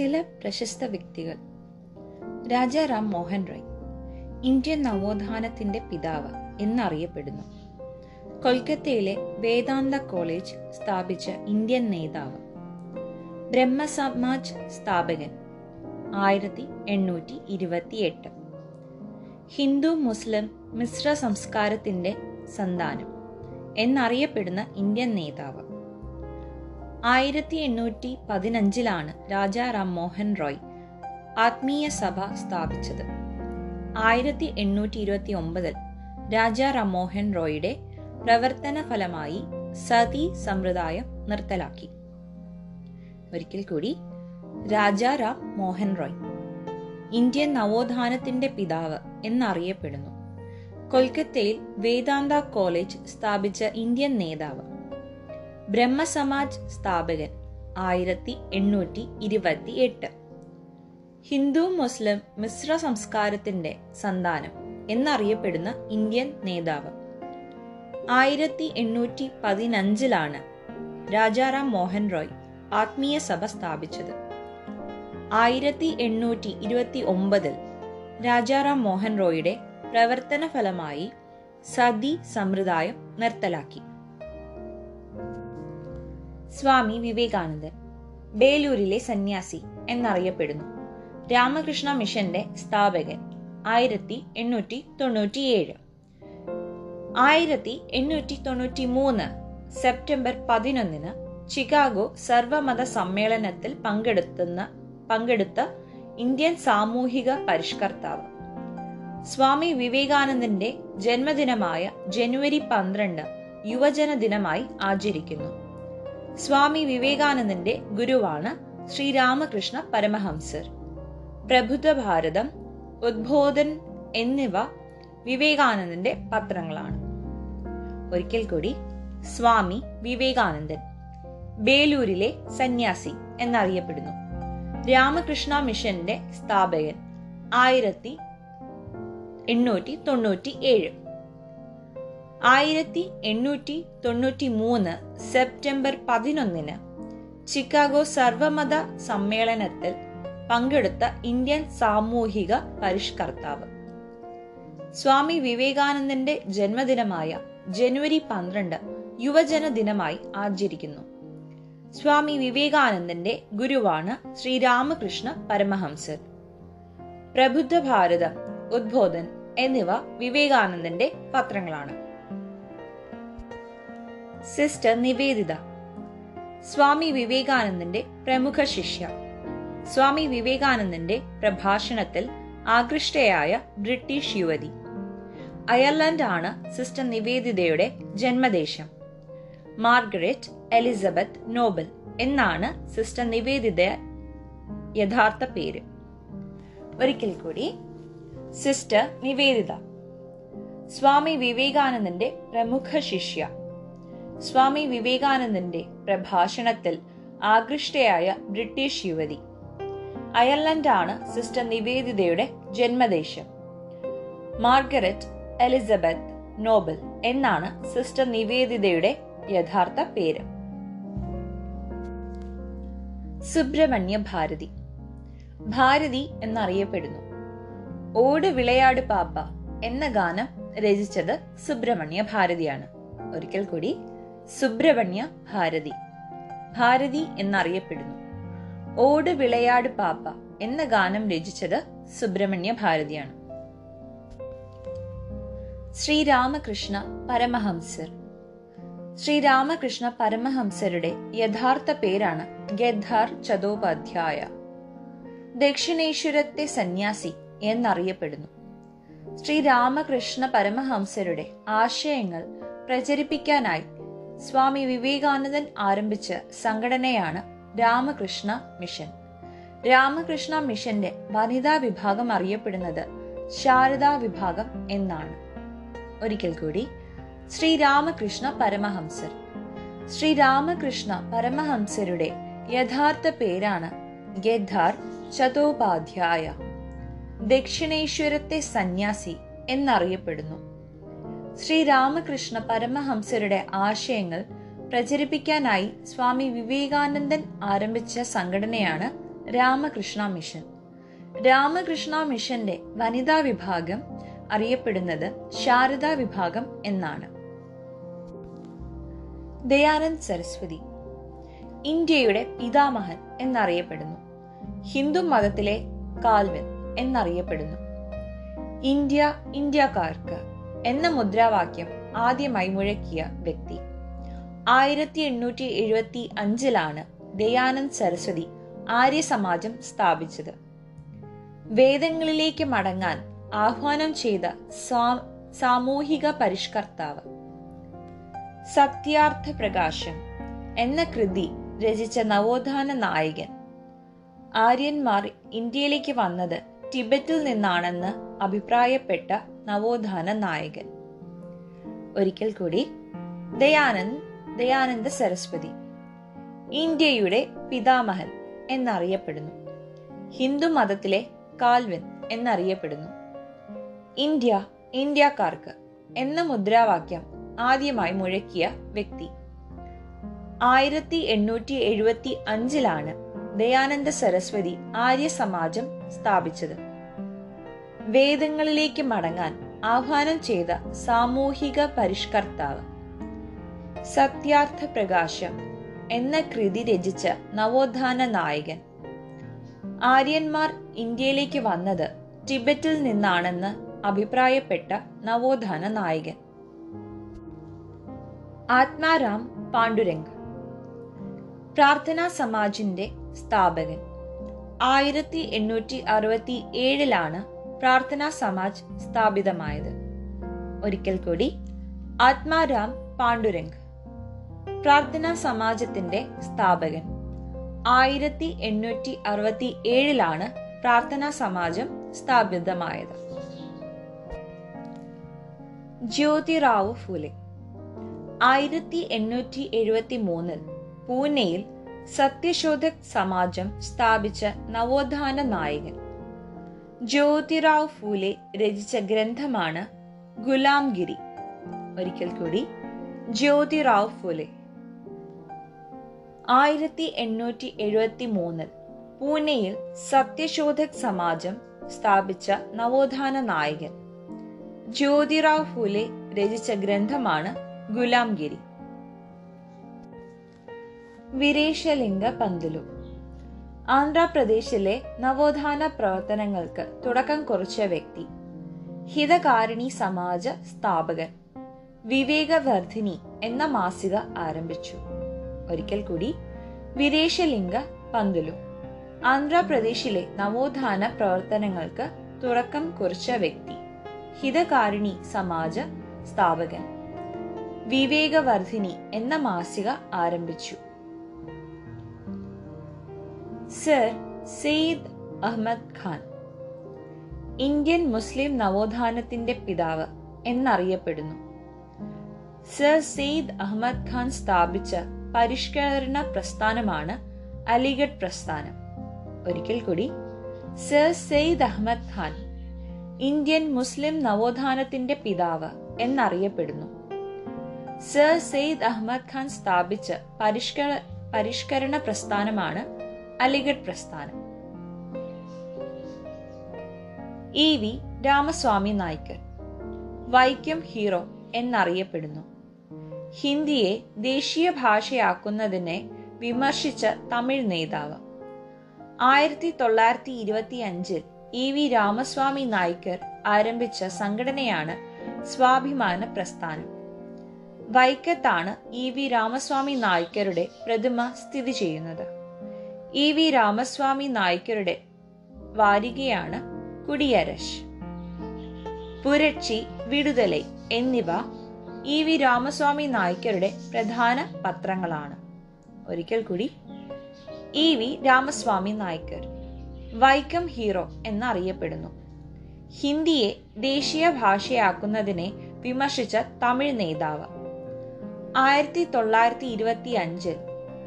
ചില പ്രശസ്ത വ്യക്തികൾ. രാജാ റാം മോഹൻ റോയ് ഇന്ത്യൻ നവോത്ഥാനത്തിന്റെ പിതാവ് എന്നറിയപ്പെടുന്നു. കൊൽക്കത്തയിലെ വേദാന്ത കോളേജ് സ്ഥാപിച്ച ഇന്ത്യൻ നേതാവ്. ബ്രഹ്മസമാജ് സ്ഥാപകൻ ആയിരത്തി എണ്ണൂറ്റി ഇരുപത്തിയെട്ട് ഹിന്ദു മുസ്ലിം മിശ്ര സംസ്കാരത്തിന്റെ സന്താനം എന്നറിയപ്പെടുന്ന ഇന്ത്യൻ നേതാവ്. ആയിരത്തി എണ്ണൂറ്റി പതിനഞ്ചിലാണ് രാജാ റാം മോഹൻ റോയ് ആത്മീയ സഭ സ്ഥാപിച്ചത്. ആയിരത്തി എണ്ണൂറ്റി ഇരുപത്തി ഒമ്പതിൽ രാജാ റാം മോഹൻ റോയുടെ പ്രവർത്തന ഫലമായി സതി സമ്പ്രദായം നിർത്തലാക്കി. ഒരിക്കൽ കൂടി രാജാ റാം മോഹൻ റോയ് ഇന്ത്യൻ നവോത്ഥാനത്തിന്റെ പിതാവ് എന്നറിയപ്പെടുന്നു. കൊൽക്കത്തയിൽ വേദാന്ത കോളേജ് സ്ഥാപിച്ച ഇന്ത്യൻ നേതാവ്. ബ്രഹ്മസമാജ് സ്ഥാപകൻ ആയിരത്തി എണ്ണൂറ്റി ഇരുപത്തി എട്ട് ഹിന്ദു മുസ്ലിം മിശ്ര സംസ്കാരത്തിന്റെ സന്താനം എന്നറിയപ്പെടുന്ന ഇന്ത്യൻ നേതാവ്. ആയിരത്തി എണ്ണൂറ്റി പതിനഞ്ചിലാണ് രാജാറാം മോഹൻ റോയ് ആത്മീയ സഭ സ്ഥാപിച്ചത്. ആയിരത്തി എണ്ണൂറ്റി ഇരുപത്തി ഒമ്പതിൽ രാജാറാം മോഹൻ റോയുടെ പ്രവർത്തന ഫലമായി സതി സമ്പ്രദായം നിർത്തലാക്കി. സ്വാമി വിവേകാനന്ദൻ ബേലൂരിലെ സന്യാസി എന്നറിയപ്പെടുന്നു. രാമകൃഷ്ണ മിഷന്റെ സ്ഥാപകൻ ആയിരത്തി എണ്ണൂറ്റി തൊണ്ണൂറ്റിയേഴ്. ആയിരത്തി എണ്ണൂറ്റി തൊണ്ണൂറ്റി മൂന്ന് സെപ്റ്റംബർ പതിനൊന്നിന് ചിക്കാഗോ സർവമത സമ്മേളനത്തിൽ പങ്കെടുത്തുന്ന പങ്കെടുത്ത ഇന്ത്യൻ സാമൂഹിക പരിഷ്കർത്താവ്. സ്വാമി വിവേകാനന്ദന്റെ ജന്മദിനമായ ജനുവരി പന്ത്രണ്ട് യുവജന ദിനമായി ആചരിക്കുന്നു. സ്വാമി വിവേകാനന്ദന്റെ ഗുരുവാണ് ശ്രീരാമകൃഷ്ണ പരമഹംസർ. പ്രബുദ്ധ ഭാരതം ഉദ്ബോധൻ എന്നിവ വിവേകാനന്ദന്റെ പത്രങ്ങളാണ്. ഒരിക്കൽ കൂടി സ്വാമി വിവേകാനന്ദൻ ബേലൂരിലെ സന്യാസി എന്നറിയപ്പെടുന്നു. രാമകൃഷ്ണ മിഷന്റെ സ്ഥാപകൻ ആയിരത്തി എണ്ണൂറ്റി തൊണ്ണൂറ്റി ഏഴ് ആയിരത്തി എണ്ണൂറ്റി തൊണ്ണൂറ്റി മൂന്ന് സെപ്റ്റംബർ പതിനൊന്നിന് ചിക്കാഗോ സർവമത സമ്മേളനത്തിൽ പങ്കെടുത്ത ഇന്ത്യൻ സാമൂഹിക പരിഷ്കർത്താവ്. സ്വാമി വിവേകാനന്ദന്റെ ജന്മദിനമായ ജനുവരി പന്ത്രണ്ട് യുവജന ദിനമായി ആചരിക്കുന്നു. സ്വാമി വിവേകാനന്ദന്റെ ഗുരുവാണ് ശ്രീരാമകൃഷ്ണ പരമഹംസർ പ്രബുദ്ധ ഭാരതം ഉദ്ബോധൻ എന്നിവ വിവേകാനന്ദന്റെ പത്രങ്ങളാണ്. സിസ്റ്റർ നിവേദിത. സ്വാമി വിവേകാനന്ദന്റെ പ്രമുഖ ശിഷ്യ. സ്വാമി വിവേകാനന്ദന്റെ പ്രഭാഷണത്തിൽ ആകൃഷ്ടയായ ബ്രിട്ടീഷ് യുവതി. അയർലൻഡ് ആണ് സിസ്റ്റർ നിവേദിതയുടെ ജന്മദേശം. മാർഗരറ്റ് എലിസബത്ത് നോബൽ എന്നാണ് സിസ്റ്റർ നിവേദിത യഥാർത്ഥ പേര്. ഒരിക്കൽ കൂടി സിസ്റ്റർ നിവേദിത. സ്വാമി വിവേകാനന്ദന്റെ പ്രമുഖ ശിഷ്യ. സ്വാമി വിവേകാനന്ദന്റെ പ്രഭാഷണത്തിൽ ആകൃഷ്ടയായ ബ്രിട്ടീഷ് യുവതി. അയർലൻഡാണ് സിസ്റ്റർ നിവേദിതയുടെ ജന്മദേശം. മാർഗരറ്റ് എലിസബത്ത് നോബൽ എന്നാണ് സിസ്റ്റർ നിവേദിതയുടെ യഥാർത്ഥ പേര്. സുബ്രഹ്മണ്യ ഭാരതി. ഭാരതി എന്നറിയപ്പെടുന്നു. ഓട് വിളയാട് പാപ്പ എന്ന ഗാനം രചിച്ചത് സുബ്രഹ്മണ്യ ഭാരതിയാണ്. ഒരിക്കൽ കൂടി സുബ്രഹ്മണ്യ ഭാരതി. ഭാരതി എന്നറിയപ്പെടുന്നു. ഓട് വിളയാട് പാപ്പ എന്ന ഗാനം രചിച്ചത് സുബ്രഹ്മണ്യ ഭാരതിയാണ്. ശ്രീരാമകൃഷ്ണ പരമഹംസർ. ശ്രീരാമകൃഷ്ണ പരമഹംസരുടെ യഥാർത്ഥ പേരാണ് ഗദ്ധാർ ചതോപാധ്യായ. ദക്ഷിണേശ്വരത്തെ സന്യാസി എന്നറിയപ്പെടുന്നു. ശ്രീരാമകൃഷ്ണ പരമഹംസരുടെ ആശയങ്ങൾ പ്രചരിപ്പിക്കാനായി സ്വാമി വിവേകാനന്ദൻ ആരംഭിച്ച സംഘടനയാണ് രാമകൃഷ്ണ മിഷൻ. രാമകൃഷ്ണ മിഷന്റെ വനിതാ വിഭാഗം അറിയപ്പെടുന്നത് ശാരദാ വിഭാഗം എന്നാണ്. ഒരിക്കൽ കൂടി ശ്രീ രാമകൃഷ്ണ പരമഹംസർ. ശ്രീ രാമകൃഷ്ണ പരമഹംസരുടെ യഥാർത്ഥ പേരാണ് ഗദ്ധാർ ചതോപാധ്യായ. ദക്ഷിണേശ്വരത്തെ സന്യാസി എന്നറിയപ്പെടുന്നു. ശ്രീരാമകൃഷ്ണ പരമഹംസരുടെ ആശയങ്ങൾ പ്രചരിപ്പിക്കാനായി സ്വാമി വിവേകാനന്ദൻ ആരംഭിച്ച സംഘടനയാണ് രാമകൃഷ്ണ മിഷൻ. രാമകൃഷ്ണ മിഷന്റെ വനിതാ വിഭാഗം അറിയപ്പെടുന്നത് ശാരദാ വിഭാഗം എന്നാണ്. ദയാനന്ദ് സരസ്വതി. ഇന്ത്യയുടെ പിതാമഹൻ എന്നറിയപ്പെടുന്നു. ഹിന്ദു മതത്തിലെ കാൽവിൻ എന്നറിയപ്പെടുന്നു. ഇന്ത്യ ഇന്ത്യക്കാർക്ക് എന്ന മുദ്രാവാക്യം ആദ്യമായി മുഴക്കിയ വ്യക്തി. ആയിരത്തി എണ്ണൂറ്റി എഴുപത്തി അഞ്ചിലാണ് ദയാനന്ദ് സരസ്വതി ആര്യ സമാജം സ്ഥാപിച്ചത്. വേദങ്ങളിലേക്ക് മടങ്ങാൻ ആഹ്വാനം ചെയ്ത സാമൂഹിക പരിഷ്കർത്താവ്. സത്യാർത്ഥ പ്രകാശം എന്ന കൃതി രചിച്ച നവോത്ഥാന നായകൻ. ആര്യന്മാർ ഇന്ത്യയിലേക്ക് വന്നത് ടിബറ്റിൽ നിന്നാണെന്ന് അഭിപ്രായപ്പെട്ട നവോത്ഥാന നായകൻ. ഒരിക്കൽ കൂടി ദയാനന്ദ് ദയാനന്ദ സരസ്വതി ഇന്ത്യയുടെ പിതാമഹൻ എന്നറിയപ്പെടുന്നു. ഹിന്ദു മതത്തിലെ കാൽവിൻ എന്നറിയപ്പെടുന്നു. ഇന്ത്യ ഇന്ത്യക്കാർക്ക് എന്ന മുദ്രാവാക്യം ആദ്യമായി മുഴക്കിയ വ്യക്തി. ആയിരത്തി എണ്ണൂറ്റി എഴുപത്തി അഞ്ചിലാണ് ദയാനന്ദ സരസ്വതി ആര്യ സമാജം സ്ഥാപിച്ചത്. വേദങ്ങളിലേക്ക് മടങ്ങാൻ ആഹ്വാനം ചെയ്ത സാമൂഹിക പരിഷ്കർത്താവ്. സത്യാർത്ഥ പ്രകാശം എന്ന കൃതി രചിച്ച നവോത്ഥാന നായകൻ. ആര്യന്മാർ ഇന്ത്യയിലേക്ക് വന്നത് ടിബറ്റിൽ നിന്നാണെന്ന് അഭിപ്രായപ്പെട്ട നവോത്ഥാന നായകൻ. ആത്മാറാം പാണ്ഡുരംഗ്. പ്രാർത്ഥനാ സമാജിന്റെ സ്ഥാപകൻ. ആയിരത്തി എണ്ണൂറ്റി അറുപത്തി ഏഴിലാണ് പ്രാർത്ഥനാ സമാജ് സ്ഥാപിതമായത്. ഒരിക്കൽ കൂടി ആത്മാരാം പാണ്ഡുരംഗ് പ്രാർത്ഥനാ സമാജത്തിന്റെ സ്ഥാപകൻ. ആയിരത്തി എണ്ണൂറ്റി അറുപത്തി ഏഴിലാണ് പ്രാർത്ഥനാ സമാജം സ്ഥാപിതമായത്. ജ്യോതിറാവു ഫുലെ. ആയിരത്തി എണ്ണൂറ്റി എഴുപത്തി മൂന്നിൽ പൂനെയിൽ സത്യശോധക് സമാജം സ്ഥാപിച്ച നവോത്ഥാന നായകൻ. ജ്യോതിറാവ് ഫൂലെ രചിച്ച ഗ്രന്ഥമാണ് ഗുലാംഗിരി. ഒരിക്കൽ കൂടി ജ്യോതിറാവ് ഫൂലെ. ആയിരത്തി എണ്ണൂറ്റി എഴുപത്തി മൂന്നിൽ പൂനെയിൽ സത്യശോധക് സമാജം സ്ഥാപിച്ച നവോത്ഥാന നായകൻ. ജ്യോതിറാവ് ഫൂലെ രചിച്ച ഗ്രന്ഥമാണ് ഗുലാംഗിരി. വിരേശലിംഗ പന്തുലു. ആന്ധ്രാപ്രദേശിലെ നവോത്ഥാന പ്രവർത്തനങ്ങൾക്ക് തുടക്കം കുറിച്ച വ്യക്തി. ഹിതകാരിണി സമാജ സ്ഥാപകൻ. വിവേകവർദ്ധിനി എന്ന മാസിക ആരംഭിച്ചു. ഒരിക്കൽ കൂടി വിദേശലിംഗ പന്തുലു. ആന്ധ്രാപ്രദേശിലെ നവോത്ഥാന പ്രവർത്തനങ്ങൾക്ക് തുടക്കം കുറിച്ച വ്യക്തി. ഹിതകാരിണി സമാജ സ്ഥാപകൻ. വിവേകവർദ്ധിനി എന്ന മാസിക ആരംഭിച്ചു. സർ സെയ്ദ് അഹമ്മദ് ഖാൻ ഇന്ത്യൻ മുസ്ലിം നവോത്ഥാനത്തിന്റെ പിതാവ് എന്നറിയപ്പെടുന്നു. സർ സെയ്ദ് അഹമ്മദ് ഖാൻ സ്ഥാപിച്ച പരിഷ്കരണ പ്രസ്ഥാനമാണ് അലിഗഡ് പ്രസ്ഥാനം. ഒരിക്കൽ കൂടി സർ സെയ്ദ് അഹമ്മദ് ഖാൻ ഇന്ത്യൻ മുസ്ലിം നവോത്ഥാനത്തിന്റെ പിതാവ് എന്നറിയപ്പെടുന്നു. സർ സെയ്ദ് അഹമ്മദ് ഖാൻ സ്ഥാപിച്ച പരിഷ്കര പരിഷ്കരണ പ്രസ്ഥാനമാണ് അലിഗഡ് പ്രസ്ഥാനം. E V Ramaswamy Naicker Vaikom hero എന്നറിയപ്പെടുന്നു. ഹിന്ദിയെ ദേശീയ ഭാഷയാക്കുന്നതിനെ വിമർശിച്ച തമിഴ് നേതാവ്. ആയിരത്തി തൊള്ളായിരത്തി ഇരുപത്തി അഞ്ചിൽ ഇ വി രാമസ്വാമി നായ്ക്കർ ആരംഭിച്ച സംഘടനയാണ് സ്വാഭിമാന പ്രസ്ഥാനം. വൈക്കത്താണ് ഇ വി രാമസ്വാമി നായ്ക്കരുടെ പ്രതിമ സ്ഥിതി ചെയ്യുന്നത്. ഇ വി രാമസ്വാമി നായ്ക്കരുടെ വാരികയാണ് കുടിയരശ്. പുരക്ഷി വിടുതലൈ എന്നിവ ഇ വി രാമസ്വാമി നായ്ക്കരുടെ പ്രധാന പത്രങ്ങളാണ്. ഒരിക്കൽ കൂടി E V Ramaswamy Naicker Vaikom hero എന്നറിയപ്പെടുന്നു. ഹിന്ദിയെ ദേശീയ ഭാഷയാക്കുന്നതിനെ വിമർശിച്ച തമിഴ് നേതാവ്. ആയിരത്തി തൊള്ളായിരത്തി ഇരുപത്തി അഞ്ചിൽ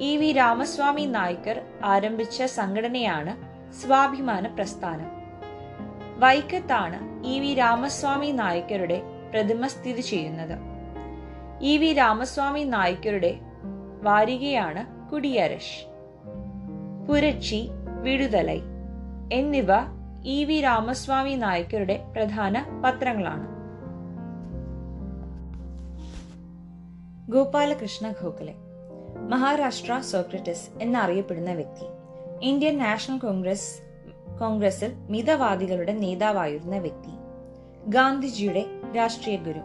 ഇ വി രാമസ്വാമി നായ്ക്കർ ആരംഭിച്ച സംഘടനയാണ് സ്വാഭിമാന പ്രസ്ഥാനം. വൈക്കത്താണ് ഇ വി രാമസ്വാമി നായ്ക്കരുടെ പ്രതിമ സ്ഥിതി ചെയ്യുന്നത്. ഇ വി രാമസ്വാമി നായ്ക്കരുടെ വാരികയാണ് കുടിയരഷ് പുരച്ചി വിടുതലൈ എന്നിവ ഇ വി രാമസ്വാമി നായ്ക്കരുടെ പ്രധാന പത്രങ്ങളാണ്. ഗോപാലകൃഷ്ണ ഗോഖലെ മഹാരാഷ്ട്ര സോക്രട്ടിസ് എന്നറിയപ്പെടുന്ന വ്യക്തി. ഇന്ത്യൻ നാഷണൽ കോൺഗ്രസ് കോൺഗ്രസിൽ മിതവാദികളുടെ നേതാവായിരുന്ന വ്യക്തി. ഗാന്ധിജിയുടെ രാഷ്ട്രീയ ഗുരു.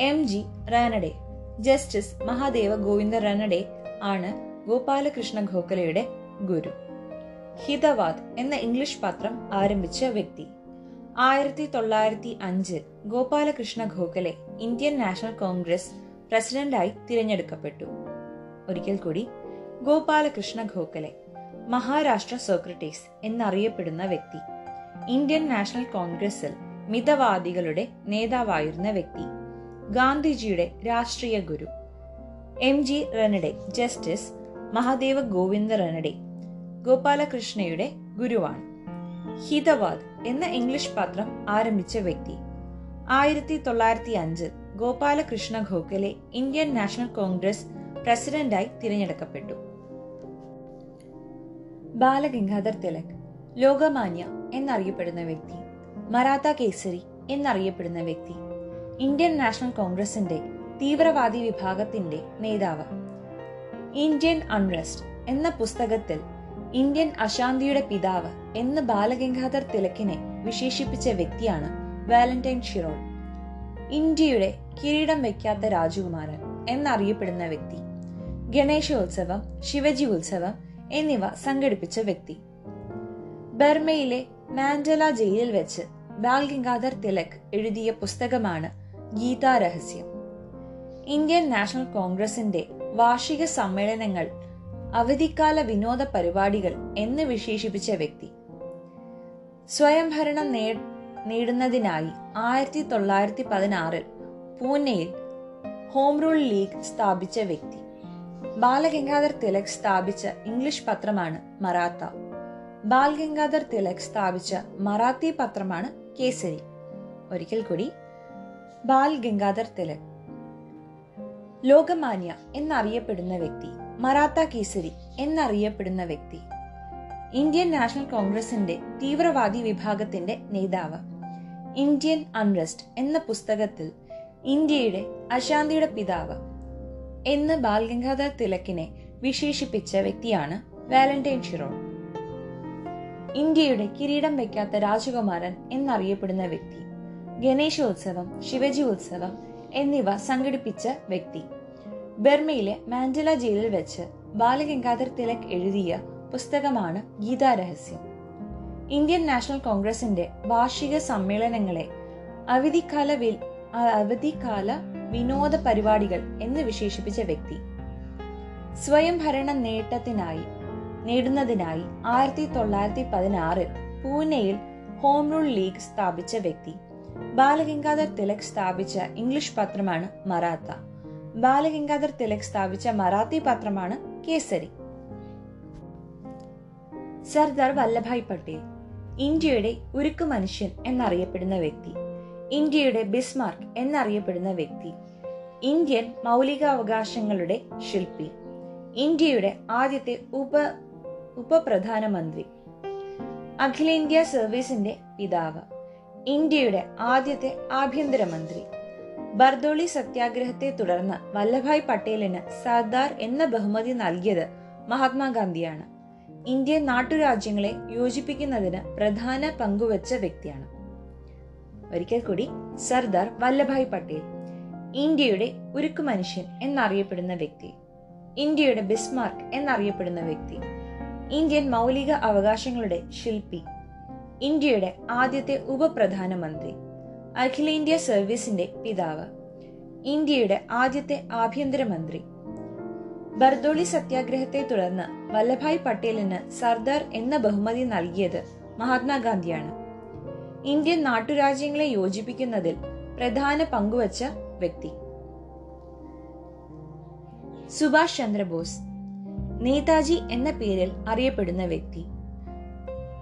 M. G. Ranade. Justice Mahadev Govind Ranade ആണ് ഗോപാലകൃഷ്ണ ഗോഖലയുടെ ഗുരു. ഹിതവാദ് എന്ന ഇംഗ്ലീഷ് പത്രം ആരംഭിച്ച വ്യക്തി. ആയിരത്തി തൊള്ളായിരത്തി അഞ്ചിൽ Gopalakrishna Gokhale Indian national Congress പ്രസിഡന്റായി തിരഞ്ഞെടുക്കപ്പെട്ടു. ഒരിക്കൽ കൂടി ഗോപാലകൃഷ്ണ ഗോഖലെ മഹാരാഷ്ട്ര സോക്രട്ടീസ് എന്നറിയപ്പെടുന്ന വ്യക്തി ഇന്ത്യൻ നാഷണൽ കോൺഗ്രസിൽ മിതവാദികളുടെ നേതാവായിരുന്ന വ്യക്തി ഗാന്ധിജിയുടെ രാഷ്ട്രീയ ഗുരു M G Ranade justice Mahadev Govind Ranade ഗോപാലകൃഷ്ണയുടെ ഗുരുവാണ്. ഹിതവാദ് എന്ന ഇംഗ്ലീഷ് പത്രം ആരംഭിച്ച വ്യക്തി ആയിരത്തി തൊള്ളായിരത്തി അഞ്ചിൽ Gopalakrishna Gokhale Indian national Congress പ്രസിഡന്റായി തിരഞ്ഞെടുക്കപ്പെട്ടു. ബാലഗംഗാധർ തിലക് ലോകമാന്യ എന്നറിയപ്പെടുന്ന വ്യക്തി മറാത്ത കേസരി എന്നറിയപ്പെടുന്ന വ്യക്തി ഇന്ത്യൻ നാഷണൽ കോൺഗ്രസിന്റെ തീവ്രവാദി വിഭാഗത്തിന്റെ നേതാവ് ഇന്ത്യൻ അൺറസ്റ്റ് എന്ന പുസ്തകത്തിൽ ഇന്ത്യൻ അശാന്തിയുടെ പിതാവ് എന്ന് ബാലഗംഗാധർ തിലക്കിനെ വിശേഷിപ്പിച്ച വ്യക്തിയാണ് വാലന്റൈൻ ഷിറോൾ ഇന്ത്യയുടെ കിരീടം വയ്ക്കാത്ത രാജകുമാരൻ എന്നറിയപ്പെടുന്ന വ്യക്തി ഗണേശോത്സവം ശിവജി ഉത്സവം എന്നിവ സംഘടിപ്പിച്ച വ്യക്തി. ബർമയിലെ മാൻഡല ജയിലിൽ വെച്ച് ബാൽ ഗംഗാധർ തിലക് എഴുതിയ പുസ്തകമാണ് ഗീതാ രഹസ്യം ഇന്ത്യൻ നാഷണൽ കോൺഗ്രസിന്റെ വാർഷിക സമ്മേളനങ്ങൾ അവധിക്കാല വിനോദ പരിപാടികൾ എന്ന് വിശേഷിപ്പിച്ച വ്യക്തി. സ്വയംഭരണം നേടുന്നതിനായി ആയിരത്തി തൊള്ളായിരത്തി പതിനാറിൽ പൂനെയിൽ ഹോം റൂൾ ലീഗ് സ്ഥാപിച്ച വ്യക്തി. ബാലഗംഗാധർ തിലക് സ്ഥാപിച്ച ഇംഗ്ലീഷ് പത്രമാണ് മറാത്ത. ബാലഗംഗാധർ തിലക് സ്ഥാപിച്ച മറാത്തി പത്രമാണ് കേസരി. ഒരിക്കൽ കൂടി ബാൽ ഗംഗാധർ തിലക്. ലോകമാന്യ എന്നറിയപ്പെടുന്ന വ്യക്തി മറാത്ത കേസരി എന്നറിയപ്പെടുന്ന വ്യക്തി. ഇന്ത്യൻ നാഷണൽ കോൺഗ്രസിന്റെ തീവ്രവാദി വിഭാഗത്തിന്റെ നേതാവ്. ഇന്ത്യൻ അൺറസ്റ്റ് എന്ന പുസ്തകത്തിൽ ഇന്ത്യയുടെ അശാന്തിയുടെ പിതാവ്. എന്ന് ബാൽഗംഗാധർ തിലക്കിനെ വിശേഷിപ്പിച്ച വ്യക്തിയാണ് വാലന്റൈൻ ഷിറോൺ. ഇന്ത്യയുടെ കിരീടം വെക്കാത്ത രാജകുമാരൻ എന്നറിയപ്പെടുന്ന വ്യക്തി ഗണേശോത്സവം ശിവജി ഉത്സവം എന്നിവ സംഘടിപ്പിച്ച വ്യക്തി. ബർമയിലെ മാൻഡല ജയിലിൽ വെച്ച് ബാലഗംഗാധർ തിലക് എഴുതിയ പുസ്തകമാണ് ഗീതാ രഹസ്യം ഇന്ത്യൻ നാഷണൽ കോൺഗ്രസിന്റെ വാർഷിക സമ്മേളനങ്ങളെ അവധിക്കാല അവധിക്കാല വിനോദ പരിപാടികൾ എന്ന് വിശേഷിപ്പിച്ച വ്യക്തി. സ്വയംഭരണ നേട്ടത്തിനായി നേടുന്നതിനായി ആയിരത്തി തൊള്ളായിരത്തി പതിനാറിൽ പൂനെയിൽ ഹോം റൂൾ ലീഗ് സ്ഥാപിച്ച വ്യക്തി. ബാലഗംഗാധർ തിലക് സ്ഥാപിച്ച ഇംഗ്ലീഷ് പത്രമാണ് മറാത്ത. ബാലഗംഗാധർ തിലക് സ്ഥാപിച്ച മറാത്തി പത്രമാണ് കേസരി. സർദാർ വല്ലഭായ് പട്ടേൽ ഇന്ത്യയുടെ ഉരുക്കു മനുഷ്യൻ എന്നറിയപ്പെടുന്ന വ്യക്തി. ഇന്ത്യയുടെ ബിസ്മാർക്ക് എന്നറിയപ്പെടുന്ന വ്യക്തി. ഇന്ത്യൻ മൗലികാവകാശങ്ങളുടെ ശില്പി. ഇന്ത്യയുടെ ആദ്യത്തെ ഉപ ഉപപ്രധാനമന്ത്രി. അഖിലേന്ത്യാ സർവീസിന്റെ പിതാവ്. ഇന്ത്യയുടെ ആദ്യത്തെ ആഭ്യന്തരമന്ത്രി. ബർദോളി സത്യാഗ്രഹത്തെ തുടർന്ന് വല്ലഭായ് പട്ടേലിന് സർദാർ എന്ന ബഹുമതി നൽകിയത് മഹാത്മാഗാന്ധിയാണ്. ഇന്ത്യൻ നാട്ടുരാജ്യങ്ങളെ യോജിപ്പിക്കുന്നതിന് പ്രധാന പങ്കുവച്ച വ്യക്തിയാണ്. ഒരിക്കൽ കൂടി സർദാർ വല്ലഭായ് പട്ടേൽ ഇന്ത്യയുടെ ഉരുക്കു മനുഷ്യൻ എന്നറിയപ്പെടുന്ന വ്യക്തി ഇന്ത്യയുടെ ബിസ്മാർക്ക് എന്നറിയപ്പെടുന്ന വ്യക്തി ഇന്ത്യൻ മൗലിക അവകാശങ്ങളുടെ ശില്പി ഇന്ത്യയുടെ ആദ്യത്തെ ഉപപ്രധാനമന്ത്രി അഖിലേന്ത്യാ സർവീസിന്റെ പിതാവ് ഇന്ത്യയുടെ ആദ്യത്തെ ആഭ്യന്തരമന്ത്രി. ബർദോളി സത്യാഗ്രഹത്തെ തുടർന്ന് വല്ലഭായ് പട്ടേലിന് സർദാർ എന്ന ബഹുമതി നൽകിയത് മഹാത്മാഗാന്ധിയാണ്. ഇന്ത്യൻ നാട്ടുരാജ്യങ്ങളെ യോജിപ്പിക്കുന്നതിൽ പ്രധാന പങ്കുവച്ച വ്യക്തി. സുഭാഷ് ചന്ദ്രബോസ് നേതാജി എന്ന പേരിൽ അറിയപ്പെടുന്ന വ്യക്തി.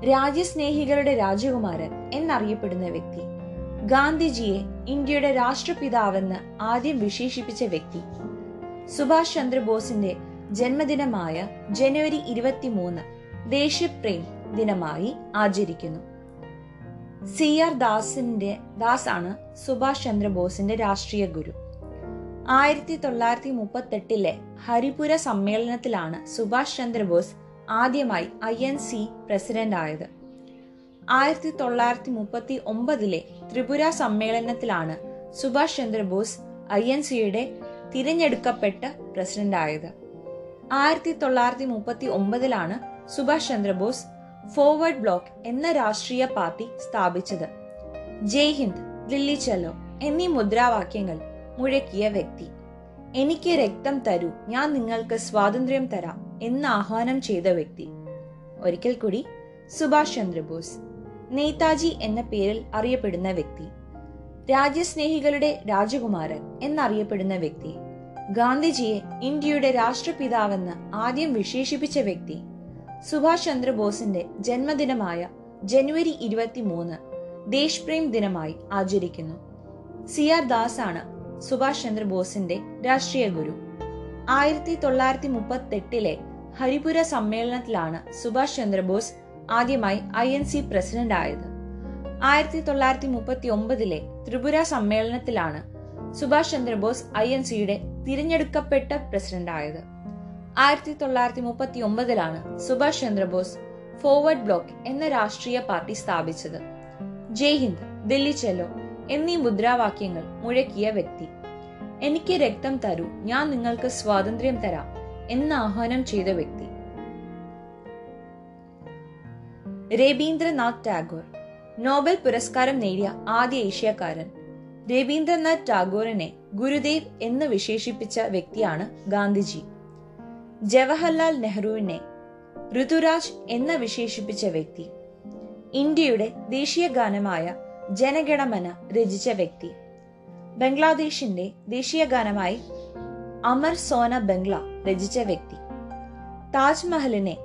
രാജ്യസ്നേഹികളുടെ രാജകുമാരൻ എന്നറിയപ്പെടുന്ന വ്യക്തി. ഗാന്ധിജിയെ ഇന്ത്യയുടെ രാഷ്ട്രപിതാവെന്ന് ആദ്യം വിശേഷിപ്പിച്ച വ്യക്തി. സുഭാഷ് ചന്ദ്രബോസിന്റെ ജന്മദിനമായ ജനുവരി ഇരുപത്തിമൂന്ന് ദേശപ്രേം ദിനമായി ആചരിക്കുന്നു. സി ആർ ദാസിന്റെ ദാസ് ആണ് സുഭാഷ് ചന്ദ്രബോസിന്റെ രാഷ്ട്രീയ ഗുരു. ആയിരത്തി തൊള്ളായിരത്തി മുപ്പത്തെട്ടിലെ ഹരിപുര സമ്മേളനത്തിലാണ് സുഭാഷ് ചന്ദ്രബോസ് ആദ്യമായി ഐ എൻ സി പ്രസിഡന്റ് ആയത്. ആയിരത്തി തൊള്ളായിരത്തി മുപ്പത്തി ഒമ്പതിലെ ത്രിപുര സമ്മേളനത്തിലാണ് സുഭാഷ് ചന്ദ്രബോസ് ഐ എൻ സിയുടെ തിരഞ്ഞെടുക്കപ്പെട്ട പ്രസിഡന്റ് ആയത്. ആയിരത്തി തൊള്ളായിരത്തി മുപ്പത്തി ഒമ്പതിലാണ് സുഭാഷ് ചന്ദ്രബോസ് ഫോർവേഡ് ബ്ലോക്ക് എന്ന രാഷ്ട്രീയ പാർട്ടി സ്ഥാപിച്ചത്. ജയ് ഹിന്ദ് ദില്ലി ചലോ എന്നീ മുദ്രാവാക്യങ്ങൾ മുഴക്കിയ വ്യക്തി. എനിക്ക് രക്തം തരൂ ഞാൻ നിങ്ങൾക്ക് സ്വാതന്ത്ര്യം തരാം എന്ന് ആഹ്വാനം ചെയ്ത വ്യക്തി. ഒരിക്കൽ കൂടി സുഭാഷ് ചന്ദ്രബോസ്. നേതാജി എന്ന പേരിൽ അറിയപ്പെടുന്ന വ്യക്തി. രാജ്യസ്നേഹികളുടെ രാജകുമാരൻ എന്നറിയപ്പെടുന്ന വ്യക്തി. ഗാന്ധിജിയെ ഇന്ത്യയുടെ രാഷ്ട്രപിതാവെന്ന് ആദ്യം വിശേഷിപ്പിച്ച വ്യക്തി. സുഭാഷ് ചന്ദ്രബോസിന്റെ ജന്മദിനമായ ജനുവരി ഇരുപത്തിമൂന്ന് ദേശപ്രേം ദിനമായി ആചരിക്കുന്നു. സി ആർ ദാസ് ആണ് സുഭാഷ് ചന്ദ്രബോസിന്റെ രാഷ്ട്രീയ ഗുരു. ആയിരത്തി തൊള്ളായിരത്തി മുപ്പത്തെട്ടിലെ ഹരിപുര സമ്മേളനത്തിലാണ് സുഭാഷ് ചന്ദ്രബോസ് ആദ്യമായി ഐ എൻ സി പ്രസിഡന്റ് ആയത്. ആയിരത്തി തൊള്ളായിരത്തി മുപ്പത്തി ഒമ്പതിലെ ത്രിപുര സമ്മേളനത്തിലാണ് സുഭാഷ് ചന്ദ്രബോസ് ഐ എൻ സിയുടെ തിരഞ്ഞെടുക്കപ്പെട്ട പ്രസിഡന്റ് ആയത്. ആയിരത്തി തൊള്ളായിരത്തി മുപ്പത്തി ഒമ്പതിലാണ് സുഭാഷ് ചന്ദ്രബോസ് ഫോർവേഡ് ബ്ലോക്ക് എന്ന രാഷ്ട്രീയ പാർട്ടി സ്ഥാപിച്ചത്. ജയ് ഹിന്ദ് ദില്ലി ചെല്ലോ എന്നീ മുദ്രാവാക്യങ്ങൾ മുഴക്കിയ വ്യക്തി. എനിക്ക് രക്തം തരൂ ഞാൻ നിങ്ങൾക്ക് സ്വാതന്ത്ര്യം തരാം എന്ന് ആഹ്വാനം ചെയ്ത വ്യക്തി. രവീന്ദ്രനാഥ് ടാഗോർ നോബൽ പുരസ്കാരം നേടിയ ആദ്യ ഏഷ്യക്കാരൻ. രവീന്ദ്രനാഥ് ടാഗോറിനെ ഗുരുദേവ് എന്ന് വിശേഷിപ്പിച്ച വ്യക്തിയാണ് ഗാന്ധിജി. ജവഹർലാൽ നെഹ്റുവിനെ ഋതുരാജ് എന്ന വിശേഷിപ്പിച്ച വ്യക്തി. ഇന്ത്യയുടെ ദേശീയ ഗാനമായ ജനഗണമന രചിച്ച വ്യക്തി. ബംഗ്ലാദേശിന്റെ ദേശീയ ഗാനമായി അമർ സോന ബംഗ്ല രചിച്ച വ്യക്തി. താജ്മഹലിനെ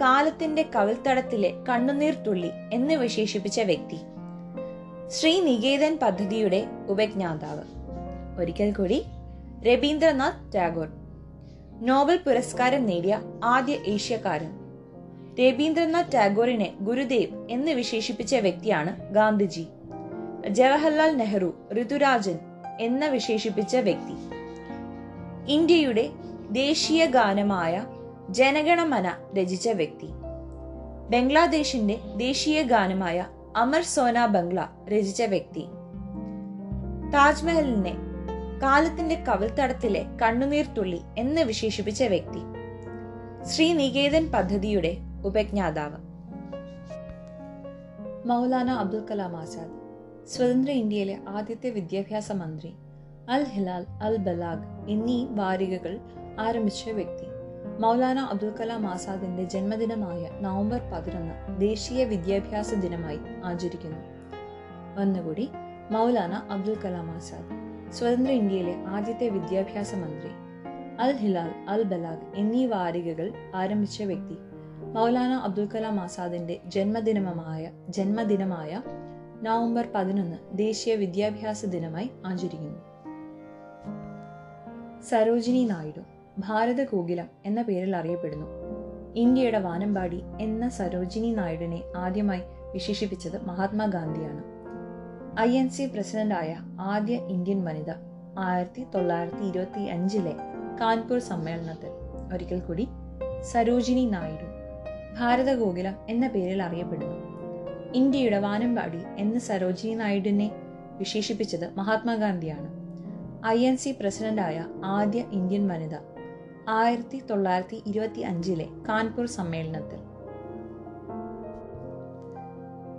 കാലത്തിന്റെ കവിൾത്തടത്തിലെ കണ്ണുനീർ തുള്ളി എന്ന് വിശേഷിപ്പിച്ച വ്യക്തി. ശ്രീനികേതൻ പദ്ധതിയുടെ ഉപജ്ഞാതാവ്. ഒരിക്കൽ കൂടി രവീന്ദ്രനാഥ് ടാഗോർ. നോബൽ പുരസ്കാരം നേടിയ ആദ്യ ഏഷ്യക്കാരൻ. രവീന്ദ്രനാഥ് ടാഗോറിനെ ഗുരുദേവ് എന്ന് വിശേഷിപ്പിച്ച വ്യക്തിയാണ് ഗാന്ധിജി. ജവഹർലാൽ നെഹ്റു ഋതുരാജൻ എന്ന് വിശേഷിപ്പിച്ച വ്യക്തി. ഇന്ത്യയുടെ ദേശീയ ഗാനമായ ജനഗണമന രചിച്ച വ്യക്തി. ബംഗ്ലാദേശിന്റെ ദേശീയ ഗാനമായ അമർ സോന ബംഗ്ല രചിച്ച വ്യക്തി. താജ്മഹലിനെ കാലത്തിന്റെ കവിൽത്തടത്തിലെ കണ്ണുനീർ തുള്ളി എന്ന് വിശേഷിപ്പിച്ച വ്യക്തി. ശ്രീനികേതൻ പദ്ധതിയുടെ ഉപജ്ഞാതാവ്. മൗലാന അബ്ദുൽ കലാം ആസാദ് സ്വതന്ത്ര ഇന്ത്യയിലെ ആദ്യത്തെ വിദ്യാഭ്യാസ മന്ത്രി അൽ ഹിലാൽ അൽ ബലാഗ് എന്നീ വാരികകൾ ആരംഭിച്ച വ്യക്തി. മൗലാന അബ്ദുൽ കലാം ആസാദിന്റെ ജന്മദിനമായ നവംബർ പതിനൊന്ന് ദേശീയ വിദ്യാഭ്യാസ ദിനമായി ആചരിക്കുന്നു. ഒന്നുകൂടി മൗലാന അബ്ദുൽ കലാം ആസാദ്. സ്വതന്ത്ര ഇന്ത്യയിലെ ആദ്യത്തെ വിദ്യാഭ്യാസ മന്ത്രി അൽ ഹിലാൽ അൽ ബലാഗ് എന്നീ വാരികകൾ ആരംഭിച്ച വ്യക്തി. മൗലാന അബ്ദുൽ കലാം ആസാദിന്റെ ജന്മദിനമായ ജന്മദിനമായ നവംബർ പതിനൊന്ന് ദേശീയ വിദ്യാഭ്യാസ ദിനമായി ആചരിക്കുന്നു. സരോജിനി നായിഡു ഭാരത കോകിലം എന്ന പേരിൽ അറിയപ്പെടുന്നു. ഇന്ത്യയുടെ വാനമ്പാടി എന്ന സരോജിനി നായിഡുവിനെ ആദ്യമായി വിശേഷിപ്പിച്ചത് മഹാത്മാഗാന്ധിയാണ്. ഐ എൻ സി പ്രസിഡന്റായ ആദ്യ ഇന്ത്യൻ വനിത ആയിരത്തി തൊള്ളായിരത്തി ഇരുപത്തി അഞ്ചിലെ കാൺപൂർ സമ്മേളനത്തിൽ ഒരിക്കൽ കൂടി സരോജിനി നായിഡു ഭാരതഗോകുലം എന്ന പേരിൽ അറിയപ്പെടുന്നു. ഇന്ത്യയുടെ വാനമ്പാടി എന്ന് സരോജിനി നായിഡുവിനെ വിശേഷിപ്പിച്ചത് മഹാത്മാഗാന്ധിയാണ്. ഐ എൻ സി പ്രസിഡന്റായ ആദ്യ ഇന്ത്യൻ വനിത ആയിരത്തി തൊള്ളായിരത്തി ഇരുപത്തി അഞ്ചിലെ കാൺപൂർ സമ്മേളനത്തിൽ.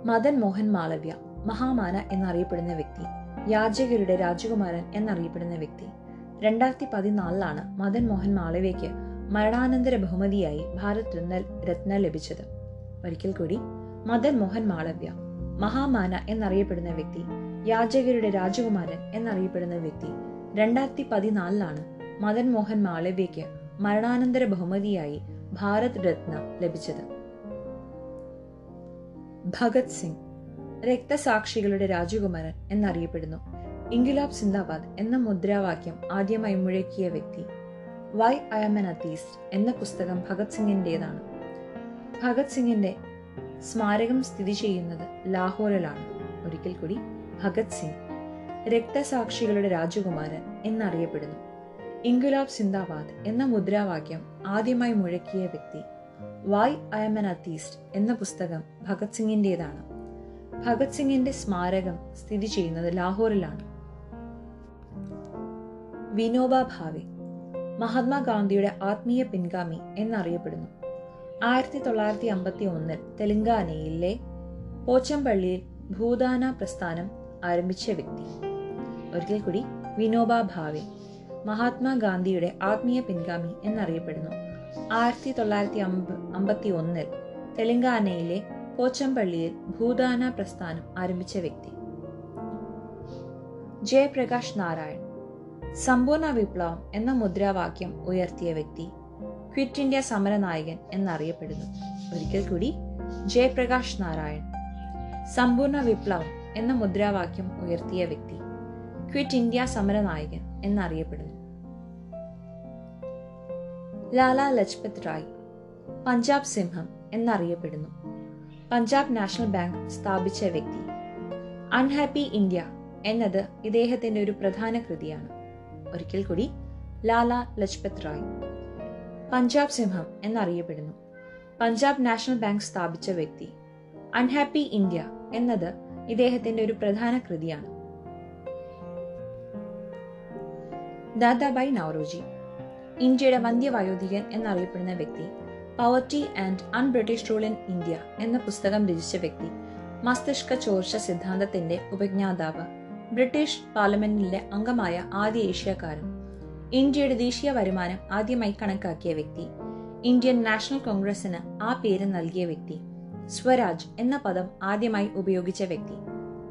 മദൻ മോഹൻ മാളവ്യ മഹാമാന എന്നറിയപ്പെടുന്ന വ്യക്തി യാചകരുടെ രാജകുമാരൻ എന്നറിയപ്പെടുന്ന വ്യക്തി. രണ്ടായിരത്തി പതിനാലിലാണ് മദൻ മോഹൻ മാളവ്യയ്ക്ക് മരണാനന്തര ബഹുമതിയായി ഭാരത് രത്ന രത്ന ലഭിച്ചത്. ഒരിക്കൽ കൂടി മദൻ മോഹൻ മാളവ്യ മഹാമാന എന്നറിയപ്പെടുന്ന വ്യക്തി യാചകരുടെ രാജകുമാരൻ എന്നറിയപ്പെടുന്ന വ്യക്തി. രണ്ടായിരത്തി പതിനാലിലാണ് മദൻ മോഹൻ മാളവ്യയ്ക്ക് മരണാനന്തര ബഹുമതിയായി ഭാരത് രത്ന ലഭിച്ചത്. ഭഗത് സിംഗ് രക്തസാക്ഷികളുടെ രാജകുമാരൻ എന്നറിയപ്പെടുന്നു. ഇൻഗുലാബ് സിന്ദാബാദ് എന്ന മുദ്രാവാക്യം ആദ്യമായി മുഴക്കിയ വ്യക്തി why I am an atheist എന്ന പുസ്തകം ഭഗത് സിംഗിന്റെതാണ് ഭഗത് സിംഗിന്റെ സ്മാരകം സ്ഥിതി ചെയ്യുന്നത് ലാഹോറിലാണ്. ഒരിക്കൽ കൂടി ഭഗത് സിംഗ് രക്തസാക്ഷികളുടെ രാജകുമാരൻ എന്നറിയപ്പെടുന്നു. ഇൻഗുലാബ് സിന്ദാബാദ് എന്ന മുദ്രാവാക്യം ആദ്യമായി മുഴക്കിയ വ്യക്തി why I am an atheist എന്ന പുസ്തകം ഭഗത് സിംഗിന്റേതാണ്. ഭഗത് സിംഗിന്റെ സ്മാരകം സ്ഥിതി ചെയ്യുന്നത് ലാഹോറിലാണ്. വിനോബ ഭാവെ മഹാത്മാഗാന്ധിയുടെ ആത്മീയ പിൻഗാമി എന്നറിയപ്പെടുന്നു. ആയിരത്തി തൊള്ളായിരത്തി അമ്പത്തി ഒന്നിൽ തെലങ്കാനയിലെ പോച്ചമ്പള്ളിയിൽ ഭൂദാന പ്രസ്ഥാനം ആരംഭിച്ച വ്യക്തി. ഒരിക്കൽ കൂടി വിനോബ ഭാവെ മഹാത്മാഗാന്ധിയുടെ ആത്മീയ പിൻഗാമി എന്നറിയപ്പെടുന്നു. ആയിരത്തി തൊള്ളായിരത്തി അമ്പ അമ്പത്തി ഒന്നിൽ തെലങ്കാനയിലെ പോച്ചമ്പള്ളിയിൽ ഭൂദാന പ്രസ്ഥാനം ആരംഭിച്ച വ്യക്തി. ജയപ്രകാശ് നാരായൺ. സമ്പൂർണ വിപ്ലവം എന്ന മുദ്രാവാക്യം ഉയർത്തിയ വ്യക്തി ക്വിറ്റ് ഇന്ത്യ സമരനായകൻ എന്നറിയപ്പെടുന്നു. ഒരിക്കൽ കൂടി ജയപ്രകാശ് നാരായൺ. സമ്പൂർണ വിപ്ലവം എന്ന മുദ്രാവാക്യം ഉയർത്തിയ വ്യക്തി ക്വിറ്റ് ഇന്ത്യ സമരനായകൻ എന്നറിയപ്പെടുന്നു. ലാലാ ലജ്പത് റായ്. പഞ്ചാബ് സിംഹം എന്നറിയപ്പെടുന്നു. പഞ്ചാബ് നാഷണൽ ബാങ്ക് സ്ഥാപിച്ച വ്യക്തി. അൺഹാപ്പി ഇന്ത്യ എന്നത് ഇദ്ദേഹത്തിന്റെ ഒരു പ്രധാന കൃതിയാണ്. ഒരിക്കൽ കൂടി ലാല ലജ്പത് റായ്. പഞ്ചാബ് സിംഹം എന്നറിയപ്പെടുന്നു. പഞ്ചാബ് നാഷണൽ ബാങ്ക് സ്ഥാപിച്ച വ്യക്തി. അൺഹാപ്പി ഇന്ത്യ എന്നത് ഇദ്ദേഹത്തിന്റെ ഒരു പ്രധാന കൃതിയാണ്. ദാദാബായ് നവറോജി ഇന്ത്യയുടെ വന്ധ്യവയോധികൻ എന്നറിയപ്പെടുന്ന വ്യക്തി. Poverty and unBritish rule in India എന്ന പുസ്തകം രചിച്ച വ്യക്തി മസ്തിഷ്ക ചോർച്ച സിദ്ധാന്തത്തിന്റെ ഉപജ്ഞാതാവ് ബ്രിട്ടീഷ് പാർലമെന്റിലെ അംഗമായ ആദ്യ ഏഷ്യക്കാരൻ ഇന്ത്യയുടെ ദേശീയ വരുമാനം ആദ്യമായി കണക്കാക്കിയ വ്യക്തി ഇന്ത്യൻ നാഷണൽ കോൺഗ്രസിന് ആ പേര് നൽകിയ വ്യക്തി സ്വരാജ് എന്ന പദം ആദ്യമായി ഉപയോഗിച്ച വ്യക്തി.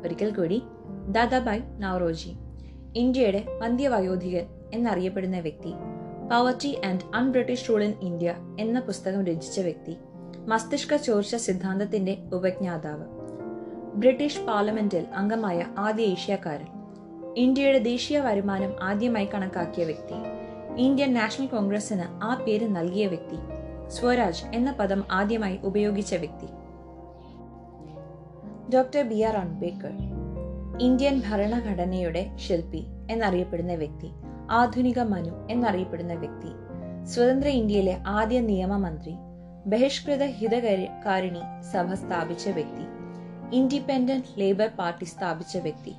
ഒരിക്കൽ കൂടി ദാദാബായ് നവറോജി ഇന്ത്യയുടെ പന്ത്യവയോധികൻ എന്നറിയപ്പെടുന്ന വ്യക്തി poverty and unBritish rule in India എന്ന പുസ്തകം രചിച്ച വ്യക്തി മസ്തിഷ്ക ചോർച്ച സിദ്ധാന്തത്തിന്റെ ഉപജ്ഞാതാവ്. ബ്രിട്ടീഷ് പാർലമെന്റിൽ അംഗമായ ആദ്യ ഏഷ്യക്കാരൻ. ഇന്ത്യയുടെ ദേശീയ വരുമാനം ആദ്യമായി കണക്കാക്കിയ വ്യക്തി. ഇന്ത്യൻ നാഷണൽ കോൺഗ്രസിന് ആ പേര് നൽകിയ വ്യക്തി സ്വരാജ് എന്ന പദം ആദ്യമായി ഉപയോഗിച്ച വ്യക്തി. Doctor B R Ambedkar Indian ഭരണഘടനയുടെ ശില്പി എന്നറിയപ്പെടുന്ന വ്യക്തി. ആധുനിക മനു എന്നറിയപ്പെടുന്ന വ്യക്തി. സ്വതന്ത്ര ഇന്ത്യയിലെ ആദ്യ നിയമമന്ത്രി ബഹിഷ്കൃത ഹിതകാരിണി സഭ സ്ഥാപിച്ച വ്യക്തി ഇൻഡിപെൻഡന്റ് ലേബർ പാർട്ടി സ്ഥാപിച്ച വ്യക്തി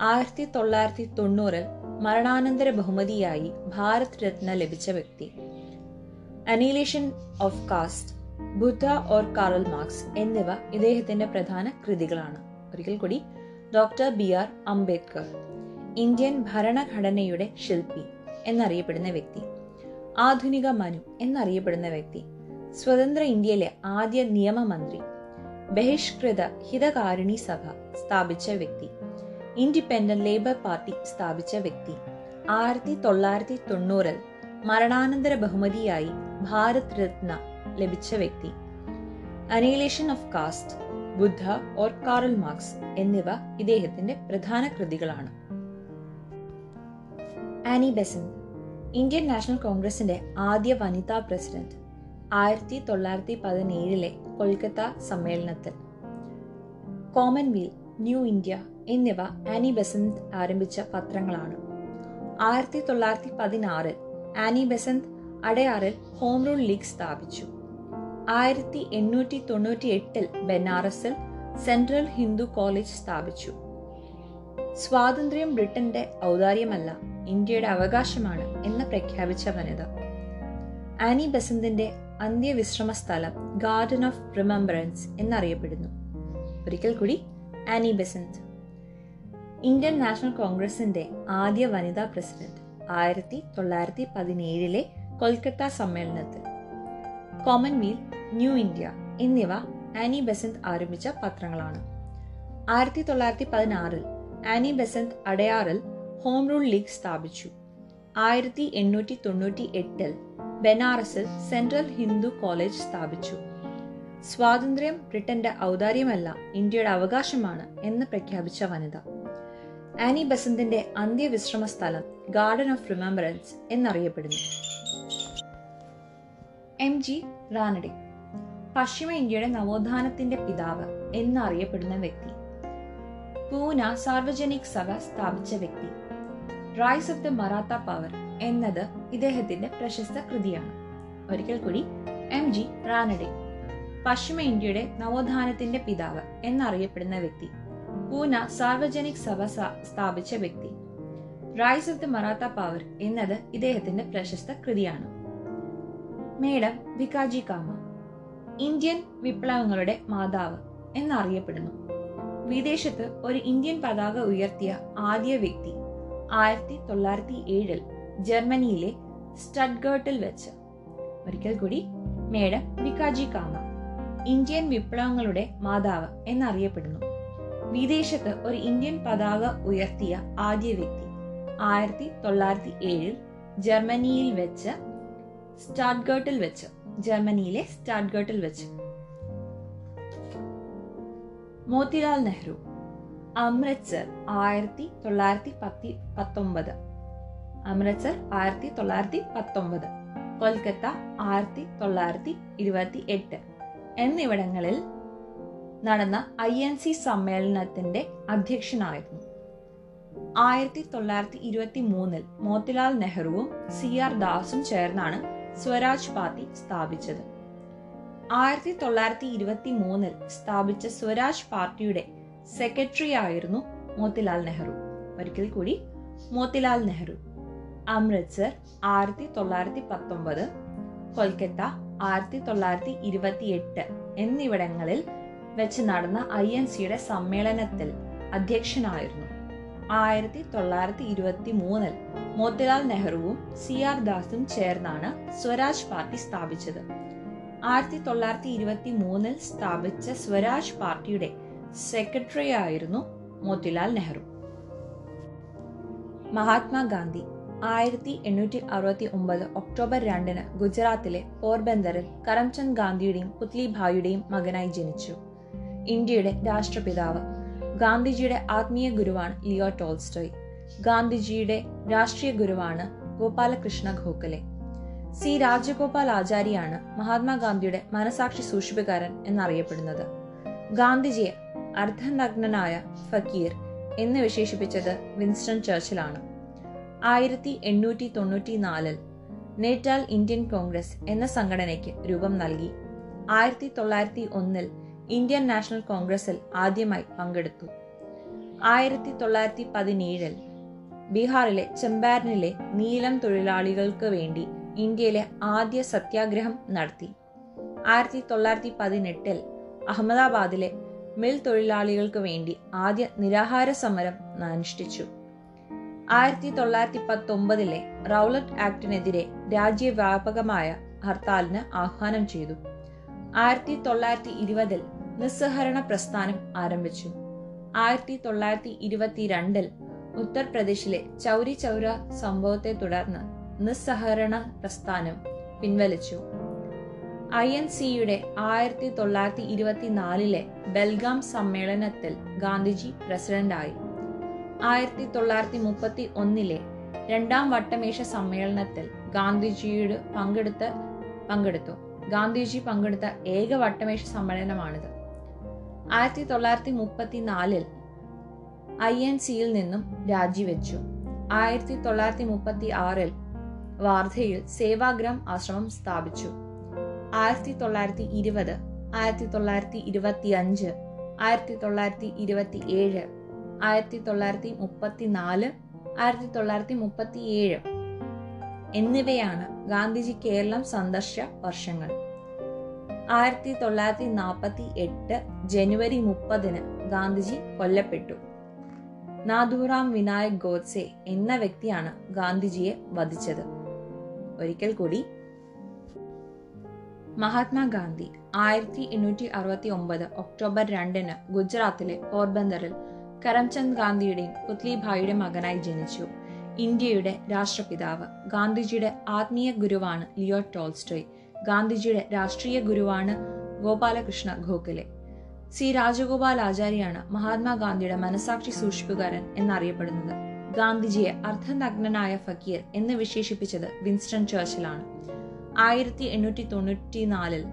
ആയിരത്തി തൊള്ളായിരത്തി തൊണ്ണൂറിൽ മരണാനന്തര ബഹുമതിയായി ഭാരത് രത്ന ലഭിച്ച വ്യക്തി. Annihilation of caste Buddha or Karl Marx എന്നിവ ഇദ്ദേഹത്തിന്റെ പ്രധാന കൃതികളാണ്. ഒരിക്കൽ കൂടി doctor B R Ambedkar Indian ഭരണഘടനയുടെ ശില്പി എന്നറിയപ്പെടുന്ന വ്യക്തി. ആധുനിക മനു എന്നറിയപ്പെടുന്ന വ്യക്തി. സ്വതന്ത്ര ഇന്ത്യയിലെ ആദ്യ നിയമമന്ത്രി. ബഹിഷ്കൃത ഹിതകാരിണി സഭ സ്ഥാപിച്ച വ്യക്തി. ഇൻഡിപെൻഡന്റ് ലേബർ പാർട്ടി സ്ഥാപിച്ച വ്യക്തി. ആയിരത്തി തൊള്ളായിരത്തി തൊണ്ണൂറിൽ മരണാനന്തര ബഹുമതിയായി ഭാരത് രത്ന ലഭിച്ച വ്യക്തി. Annihilation of caste Buddha or Karl Marx എന്നിവ ഇദ്ദേഹത്തിന്റെ പ്രധാന കൃതികളാണ്. ആനി ബെസൻ ഇന്ത്യൻ നാഷണൽ കോൺഗ്രസിന്റെ ആദ്യ വനിതാ പ്രസിഡന്റ് ആയിരത്തി തൊള്ളായിരത്തി പതിനേഴിലെ കൊൽക്കത്ത സമ്മേളനത്തിൽ. കോമൺവെൽത്ത് ന്യൂ ഇന്ത്യ എന്നിവ ആനി ബെസന്ത് ആരംഭിച്ച പത്രങ്ങളാണ്. ആയിരത്തി തൊള്ളായിരത്തി പതിനാറിൽ ആനി ബെസന്ത് അടയാറിൽ ഹോം റൂൾ ലീഗ് സ്ഥാപിച്ചു. ആയിരത്തി എണ്ണൂറ്റി തൊണ്ണൂറ്റി എട്ടിൽ ബനാറസിൽ സെൻട്രൽ ഹിന്ദു കോളേജ് സ്ഥാപിച്ചു. സ്വാതന്ത്ര്യം ബ്രിട്ടന്റെ ഔദാര്യമല്ല ഇന്ത്യയുടെ അവകാശമാണ് എന്ന് പ്രഖ്യാപിച്ച വനിത. ആനി ബസന്തിന്റെ അന്ത്യവിശ്രമ സ്ഥലം ഗാർഡൻ ഓഫ് റിമംബറൻസ് എന്നറിയപ്പെടുന്നു. ഒരിക്കൽ കൂടി ആനി ബസന്ത്. ഇന്ത്യൻ നാഷണൽ കോൺഗ്രസിന്റെ ആദ്യ വനിതാ പ്രസിഡന്റ് ആയിരത്തി തൊള്ളായിരത്തി പതിനേഴിലെ കൊൽക്കത്ത സമ്മേളനത്തിൽ. കോമൺവെൽത്ത് ന്യൂ ഇന്ത്യ എന്നിവ ആനി ബസന്ത് ആരംഭിച്ച പത്രങ്ങളാണ്. ആയിരത്തി തൊള്ളായിരത്തി പതിനാറിൽ ആനി ബസന്ത് അടയാറിൽ ഹോം റൂൾ ലീഗ് സ്ഥാപിച്ചു. ആയിരത്തി എണ്ണൂറ്റി തൊണ്ണൂറ്റി എട്ടിൽ ബനാറസിൽ സെൻട്രൽ ഹിന്ദു കോളേജ് സ്ഥാപിച്ചു. സ്വാതന്ത്ര്യം ബ്രിട്ടന്റെ ഔദാര്യമല്ല ഇന്ത്യയുടെ അവകാശമാണ് എന്ന് പ്രഖ്യാപിച്ച വനിത. ആനി ബസന്തിന്റെ അന്ത്യവിശ്രമ സ്ഥലം ഗാർഡൻ ഓഫ് റിമംബറൻസ് എന്നറിയപ്പെടുന്നു. എം ജി റാനഡെ പശ്ചിമ ഇന്ത്യയുടെ നവോത്ഥാനത്തിന്റെ പിതാവ് എന്നറിയപ്പെടുന്ന വ്യക്തി. പൂന സാർവജനിക് സഭ സ്ഥാപിച്ച വ്യക്തി. Rise of the Maratha power എന്നത് ഇദ്ദേഹത്തിന്റെ പ്രശസ്ത കൃതിയാണ്. ഒരിക്കൽ കൂടി എം ജി റാനഡെ പശ്ചിമ ഇന്ത്യയുടെ നവോത്ഥാനത്തിന്റെ പിതാവ് എന്നറിയപ്പെടുന്ന വ്യക്തി പൂന സാർവജനിക് സഭ സ്ഥാപിച്ച വ്യക്തി. Rise of the Maratha power എന്നത് ഇദ്ദേഹത്തിന്റെ പ്രശസ്ത കൃതിയാണ്. മേഡം വികാജി കാമ ഇന്ത്യൻ വിപ്ലവങ്ങളുടെ മാതാവ് എന്നറിയപ്പെടുന്നു. വിദേശത്ത് ഒരു ഇന്ത്യൻ പതാക ഉയർത്തിയ ആദ്യ വ്യക്തി ആയിരത്തി തൊള്ളായിരത്തി ഏഴിൽ ജർമ്മനിയിലെ സ്റ്റഡ്ഗേർട്ടിൽ വെച്ച്. ഒരിക്കൽ കൂടി മേഡം വികാജി കാമ ഇന്ത്യൻ വിപ്ലവങ്ങളുടെ മാതാവ് എന്നറിയപ്പെടുന്നു. വിദേശത്ത് ഒരു ഇന്ത്യൻ പതാക ഉയർത്തിയ ആദ്യ വ്യക്തി ആയിരത്തി തൊള്ളായിരത്തി ഏഴിൽ ജർമ്മനിയിൽ വെച്ച് സ്റ്റാഡ്ഗേർട്ടിൽ വെച്ച് ജർമ്മനിയിലെ സ്റ്റാഡ്ഗേർട്ടിൽ വെച്ച്. മോത്തിലാൽ നെഹ്റു അമൃത്സർ ആയിരത്തി തൊള്ളായിരത്തി പത്തി പത്തൊമ്പത്. അമൃത്സർ ആയിരത്തി തൊള്ളായിരത്തി പത്തൊമ്പത്. കൊൽക്കത്ത ആയിരത്തി തൊള്ളായിരത്തി ഇരുപത്തി എട്ട്. എന്നിവിടങ്ങളിൽ നടന്ന ഐ എൻ സി സമ്മേളനത്തിന്റെ അധ്യക്ഷനായിരുന്നു. ആയിരത്തി തൊള്ളായിരത്തി ഇരുപത്തി മൂന്നിൽ മോത്തിലാൽ നെഹ്റുവും സി ആർ ദാസും ചേർന്നാണ് സ്വരാജ് പാർട്ടി സ്ഥാപിച്ചത്. ആയിരത്തി തൊള്ളായിരത്തി ഇരുപത്തി മൂന്നിൽ സ്ഥാപിച്ച സ്വരാജ് പാർട്ടിയുടെ സെക്രട്ടറി ആയിരുന്നു മോത്തിലാൽ നെഹ്റു. ഒരിക്കൽ കൂടി മോത്തിലാൽ നെഹ്റു. അമൃത്സർ ആയിരത്തി തൊള്ളായിരത്തി പത്തൊമ്പത് കൊൽക്കത്ത ആയിരത്തി തൊള്ളായിരത്തി ഇരുപത്തി എട്ട് എന്നിവിടങ്ങളിൽ വെച്ച് നടന്ന ഐ എൻ സിയുടെ സമ്മേളനത്തിൽ അധ്യക്ഷനായിരുന്നു. ആയിരത്തി തൊള്ളായിരത്തി ഇരുപത്തി മൂന്നിൽ മോത്തിലാൽ നെഹ്റുവും സി ആർ ദാസും ചേർന്നാണ് സ്വരാജ് പാർട്ടി സ്ഥാപിച്ചത്. ആയിരത്തി തൊള്ളായിരത്തി ഇരുപത്തി മൂന്നിൽ സ്ഥാപിച്ച സ്വരാജ് പാർട്ടിയുടെ സെക്രട്ടറി ആയിരുന്നു മോത്തിലാൽ നെഹ്റു. മഹാത്മാഗാന്ധി ആയിരത്തി എണ്ണൂറ്റി അറുപത്തി ഒമ്പത് ഒക്ടോബർ രണ്ടിന് ഗുജറാത്തിലെ പോർബന്ദറിൽ കരംചന്ദ് ഗാന്ധിയുടെയും പുത്ലിഭായിയുടെയും മകനായി ജനിച്ചു. ഇന്ത്യയുടെ രാഷ്ട്രപിതാവ് ഗാന്ധിജിയുടെ ആത്മീയ ഗുരുവാണ് ലിയോ ടോൾസ്റ്റോയ്. ഗാന്ധിജിയുടെ രാഷ്ട്രീയ ഗുരുവാണ് ഗോപാലകൃഷ്ണ ഗോഖലെ സി. രാജഗോപാൽ ആചാര്യാണ് മഹാത്മാഗാന്ധിയുടെ മനസാക്ഷി സൂക്ഷിപ്പുകാരൻ എന്നറിയപ്പെടുന്നത്. ഗാന്ധിജിയെ അർദ്ധനഗ്നനായ ഫക്കീർ എന്ന് വിശേഷിപ്പിച്ചത് വിൻസ്റ്റൺ ചർച്ചിലാണ്. ആയിരത്തി എണ്ണൂറ്റി തൊണ്ണൂറ്റി നാലിൽ നേറ്റാൽ ഇന്ത്യൻ കോൺഗ്രസ് എന്ന സംഘടനയ്ക്ക് രൂപം നൽകി. ആയിരത്തി തൊള്ളായിരത്തി ഒന്നിൽ ഇന്ത്യൻ നാഷണൽ കോൺഗ്രസിൽ ആദ്യമായി പങ്കെടുത്തു. ആയിരത്തി തൊള്ളായിരത്തി പതിനേഴിൽ ബീഹാറിലെ ചെമ്പാരനിലെ നീലം തൊഴിലാളികൾക്ക് വേണ്ടി ഇന്ത്യയിലെ ആദ്യ സത്യാഗ്രഹം നടത്തി. ആയിരത്തി തൊള്ളായിരത്തി പതിനെട്ടിൽ അഹമ്മദാബാദിലെ മിൽ തൊഴിലാളികൾക്ക് വേണ്ടി ആദ്യ നിരാഹാര സമരം അനുഷ്ഠിച്ചു. ആയിരത്തി തൊള്ളായിരത്തി പത്തൊമ്പതിലെ റൗലറ്റ് ആക്ടിനെതിരെ രാജ്യവ്യാപകമായ ഹർത്താലിന് ആഹ്വാനം ചെയ്തു. ആയിരത്തി തൊള്ളായിരത്തി ഇരുപതിൽ നിസ്സഹരണ പ്രസ്ഥാനം ആരംഭിച്ചു. ആയിരത്തി തൊള്ളായിരത്തി ഇരുപത്തിരണ്ടിൽ ഉത്തർപ്രദേശിലെ ചൗരി ചൗര സംഭവത്തെ തുടർന്ന് നിസ്സഹരണ പ്രസ്ഥാനം പിൻവലിച്ചു. ഐ എൻ സിയുടെ ആയിരത്തി തൊള്ളായിരത്തി ഇരുപത്തിനാലിലെ ബെൽഗാം സമ്മേളനത്തിൽ ഗാന്ധിജി പ്രസിഡന്റായി. ആയിരത്തി തൊള്ളായിരത്തി മുപ്പത്തി ഒന്നിലെ രണ്ടാം വട്ടമേശ സമ്മേളനത്തിൽ ഗാന്ധിജിയുടെ പങ്കെടുത്ത് പങ്കെടുത്തു. ഗാന്ധിജി പങ്കെടുത്ത ഏക വട്ടമേശ സമ്മേളനമാണിത്. ആയിരത്തി തൊള്ളായിരത്തി മുപ്പത്തിനാലിൽ ഐ എൻ സിയിൽ നിന്നും രാജിവെച്ചു. ആയിരത്തി തൊള്ളായിരത്തി മുപ്പത്തി ആറിൽ വാർധയിൽ സേവാഗ്രാം ആശ്രമം സ്ഥാപിച്ചു. ആയിരത്തി തൊള്ളായിരത്തി ഇരുപത് ആയിരത്തി തൊള്ളായിരത്തി ഇരുപത്തി അഞ്ച് ആയിരത്തി തൊള്ളായിരത്തി ഇരുപത്തി ഏഴ് ആയിരത്തി തൊള്ളായിരത്തി മുപ്പത്തി നാല് ആയിരത്തി തൊള്ളായിരത്തി മുപ്പത്തി ഏഴ് എന്നിവയാണ് ഗാന്ധിജി കേരളം സന്ദർശ വർഷങ്ങൾ. ആയിരത്തി തൊള്ളായിരത്തി നാൽപ്പത്തി എട്ട് ജനുവരി മുപ്പതിന് ഗാന്ധിജി കൊല്ലപ്പെട്ടു. നാഥുറാം വിനായക് ഗോഡ്സെ എന്ന വ്യക്തിയാണ് ഗാന്ധിജിയെ വധിച്ചത്. ഒരിക്കൽ കൂടി മഹാത്മാഗാന്ധി ആയിരത്തി എണ്ണൂറ്റി അറുപത്തി ഒമ്പത് ഒക്ടോബർ രണ്ടിന് ഗുജറാത്തിലെ പോർബന്ദറിൽ കരംചന്ദ് ഗാന്ധിയുടെയും പുത്ലിഭായിയുടെ മകനായി ജനിച്ചു. ഇന്ത്യയുടെ രാഷ്ട്രപിതാവ്. ഗാന്ധിജിയുടെ ആത്മീയ ഗുരുവാണ് ലിയോ ടോൾസ്റ്റോയ്. ഗാന്ധിജിയുടെ രാഷ്ട്രീയ ഗുരുവാണ് ഗോപാലകൃഷ്ണ ഗോഖലെ. സി. രാജഗോപാൽ ആചാര്യാണ് മഹാത്മാഗാന്ധിയുടെ മനസാക്ഷി സൂക്ഷിപ്പുകാരൻ എന്നറിയപ്പെടുന്നത്. ഗാന്ധിജിയെ അർദ്ധനഗ്നനായ ഫക്കീർ എന്ന് വിശേഷിപ്പിച്ചത് വിൻസ്റ്റൺ ചർച്ചിലാണ്. ആയിരത്തി എണ്ണൂറ്റി തൊണ്ണൂറ്റി നാലിൽ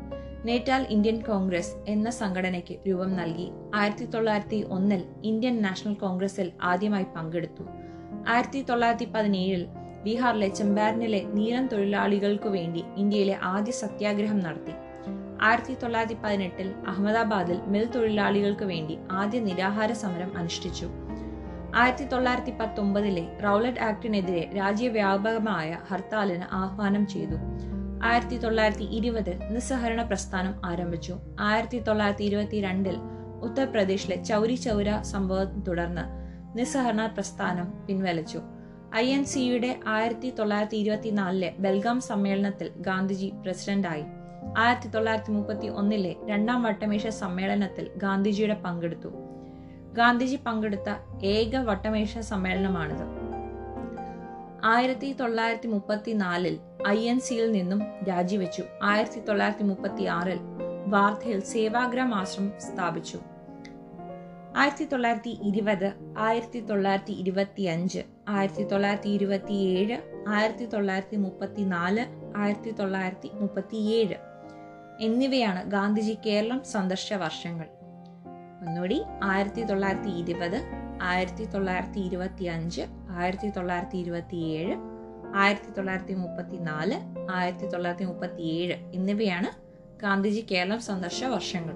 നേറ്റാൽ ഇന്ത്യൻ കോൺഗ്രസ് എന്ന സംഘടനയ്ക്ക് രൂപം നൽകി. ആയിരത്തി തൊള്ളായിരത്തി ഒന്നിൽ ഇന്ത്യൻ നാഷണൽ കോൺഗ്രസിൽ ആദ്യമായി പങ്കെടുത്തു. ആയിരത്തി തൊള്ളായിരത്തി പതിനേഴിൽ ബീഹാറിലെ ചെമ്പാരനിലെ നീലം തൊഴിലാളികൾക്കു വേണ്ടി ഇന്ത്യയിലെ ആദ്യ സത്യാഗ്രഹം നടത്തി. ആയിരത്തി തൊള്ളായിരത്തി പതിനെട്ടിൽ അഹമ്മദാബാദിൽ മിൽ തൊഴിലാളികൾക്ക് വേണ്ടി ആദ്യ നിരാഹാര സമരം അനുഷ്ഠിച്ചു. ആയിരത്തി തൊള്ളായിരത്തി പത്തൊമ്പതിലെ റൗലറ്റ് ആക്ടിനെതിരെ രാജ്യവ്യാപകമായ ഹർത്താലിന് ആഹ്വാനം ചെയ്തു. ആയിരത്തി തൊള്ളായിരത്തി ഇരുപതിൽ നിസ്സഹരണ പ്രസ്ഥാനം ആരംഭിച്ചു. ആയിരത്തി തൊള്ളായിരത്തി ഇരുപത്തി രണ്ടിൽ ഉത്തർപ്രദേശിലെ ചൗരി ചൗര സംഭവത്തെ തുടർന്ന് നിസ്സഹരണ പ്രസ്ഥാനം പിൻവലിച്ചു. ഐ എൻ സിയുടെ ആയിരത്തി തൊള്ളായിരത്തി ഇരുപത്തിനാലിലെ ബൽഗാം സമ്മേളനത്തിൽ ഗാന്ധിജി പ്രസിഡന്റായി. ആയിരത്തി തൊള്ളായിരത്തി മുപ്പത്തി ഒന്നിലെ രണ്ടാം വട്ടമേശ സമ്മേളനത്തിൽ ഗാന്ധിജിയുടെ പങ്കെടുത്തു. ഗാന്ധിജി പങ്കെടുത്ത ഏക വട്ടമേശ സമ്മേളനമാണിത്. ആയിരത്തി തൊള്ളായിരത്തി മുപ്പത്തിനാലിൽ ഐ എൻ സിയിൽ നിന്നും രാജിവെച്ചു. ആയിരത്തി തൊള്ളായിരത്തി മുപ്പത്തി ആറിൽ വാർധയിൽ സേവാഗ്രാം ആശ്രമം സ്ഥാപിച്ചു. ആയിരത്തി തൊള്ളായിരത്തി ഇരുപത് ആയിരത്തി തൊള്ളായിരത്തി ഇരുപത്തി അഞ്ച് ആയിരത്തി തൊള്ളായിരത്തി ഇരുപത്തി ഏഴ് ആയിരത്തി തൊള്ളായിരത്തി മുപ്പത്തി നാല് ആയിരത്തി തൊള്ളായിരത്തി മുപ്പത്തിയേഴ് എന്നിവയാണ് ഗാന്ധിജി കേരളം സന്ദർശ വർഷങ്ങൾ. ഒന്നുകൂടി ആയിരത്തി തൊള്ളായിരത്തി ഇരുപത് ആയിരത്തി തൊള്ളായിരത്തി ഇരുപത്തി അഞ്ച് ആയിരത്തി തൊള്ളായിരത്തി ഇരുപത്തി ഏഴ് ആയിരത്തി തൊള്ളായിരത്തി മുപ്പത്തി നാല് ആയിരത്തി തൊള്ളായിരത്തി മുപ്പത്തി ഏഴ് എന്നിവയാണ് ഗാന്ധിജി കേരളം സന്ദർശ വർഷങ്ങൾ.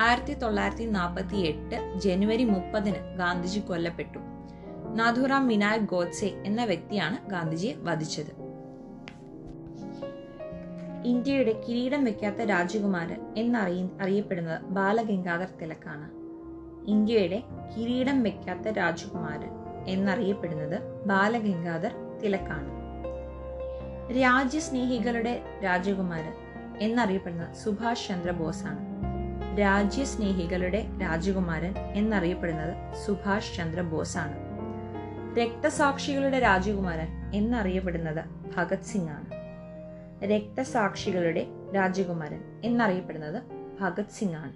ആയിരത്തി തൊള്ളായിരത്തി നാൽപ്പത്തി എട്ട് ജനുവരി മുപ്പതിന് ഗാന്ധിജി കൊല്ലപ്പെട്ടു. നാഥുറാം വിനായക് ഗോഡ്സെ എന്ന വ്യക്തിയാണ് ഗാന്ധിജിയെ വധിച്ചത്. ഇന്ത്യയുടെ കിരീടം വെക്കാത്ത രാജകുമാരൻ എന്നറിയ അറിയപ്പെടുന്നത് ബാലഗംഗാധർ തിലക്കാണ്. ഇന്ത്യയുടെ കിരീടം വെക്കാത്ത രാജകുമാരൻ എന്നറിയപ്പെടുന്നത് ബാലഗംഗാധർ തിലക്കാണ്. രാജ്യസ്നേഹികളുടെ രാജകുമാരൻ എന്നറിയപ്പെടുന്ന സുഭാഷ് ചന്ദ്രബോസ് ആണ് രാജ്യസ്നേഹികളുടെ രാജകുമാരൻ എന്നറിയപ്പെടുന്നത് സുഭാഷ് ചന്ദ്രബോസ് ആണ് രക്തസാക്ഷികളുടെ രാജകുമാരൻ എന്നറിയപ്പെടുന്നത് ഭഗത് സിംഗ് ആണ് രക്തസാക്ഷികളുടെ രാജകുമാരൻ എന്നറിയപ്പെടുന്നത് ഭഗത് സിംഗ് ആണ്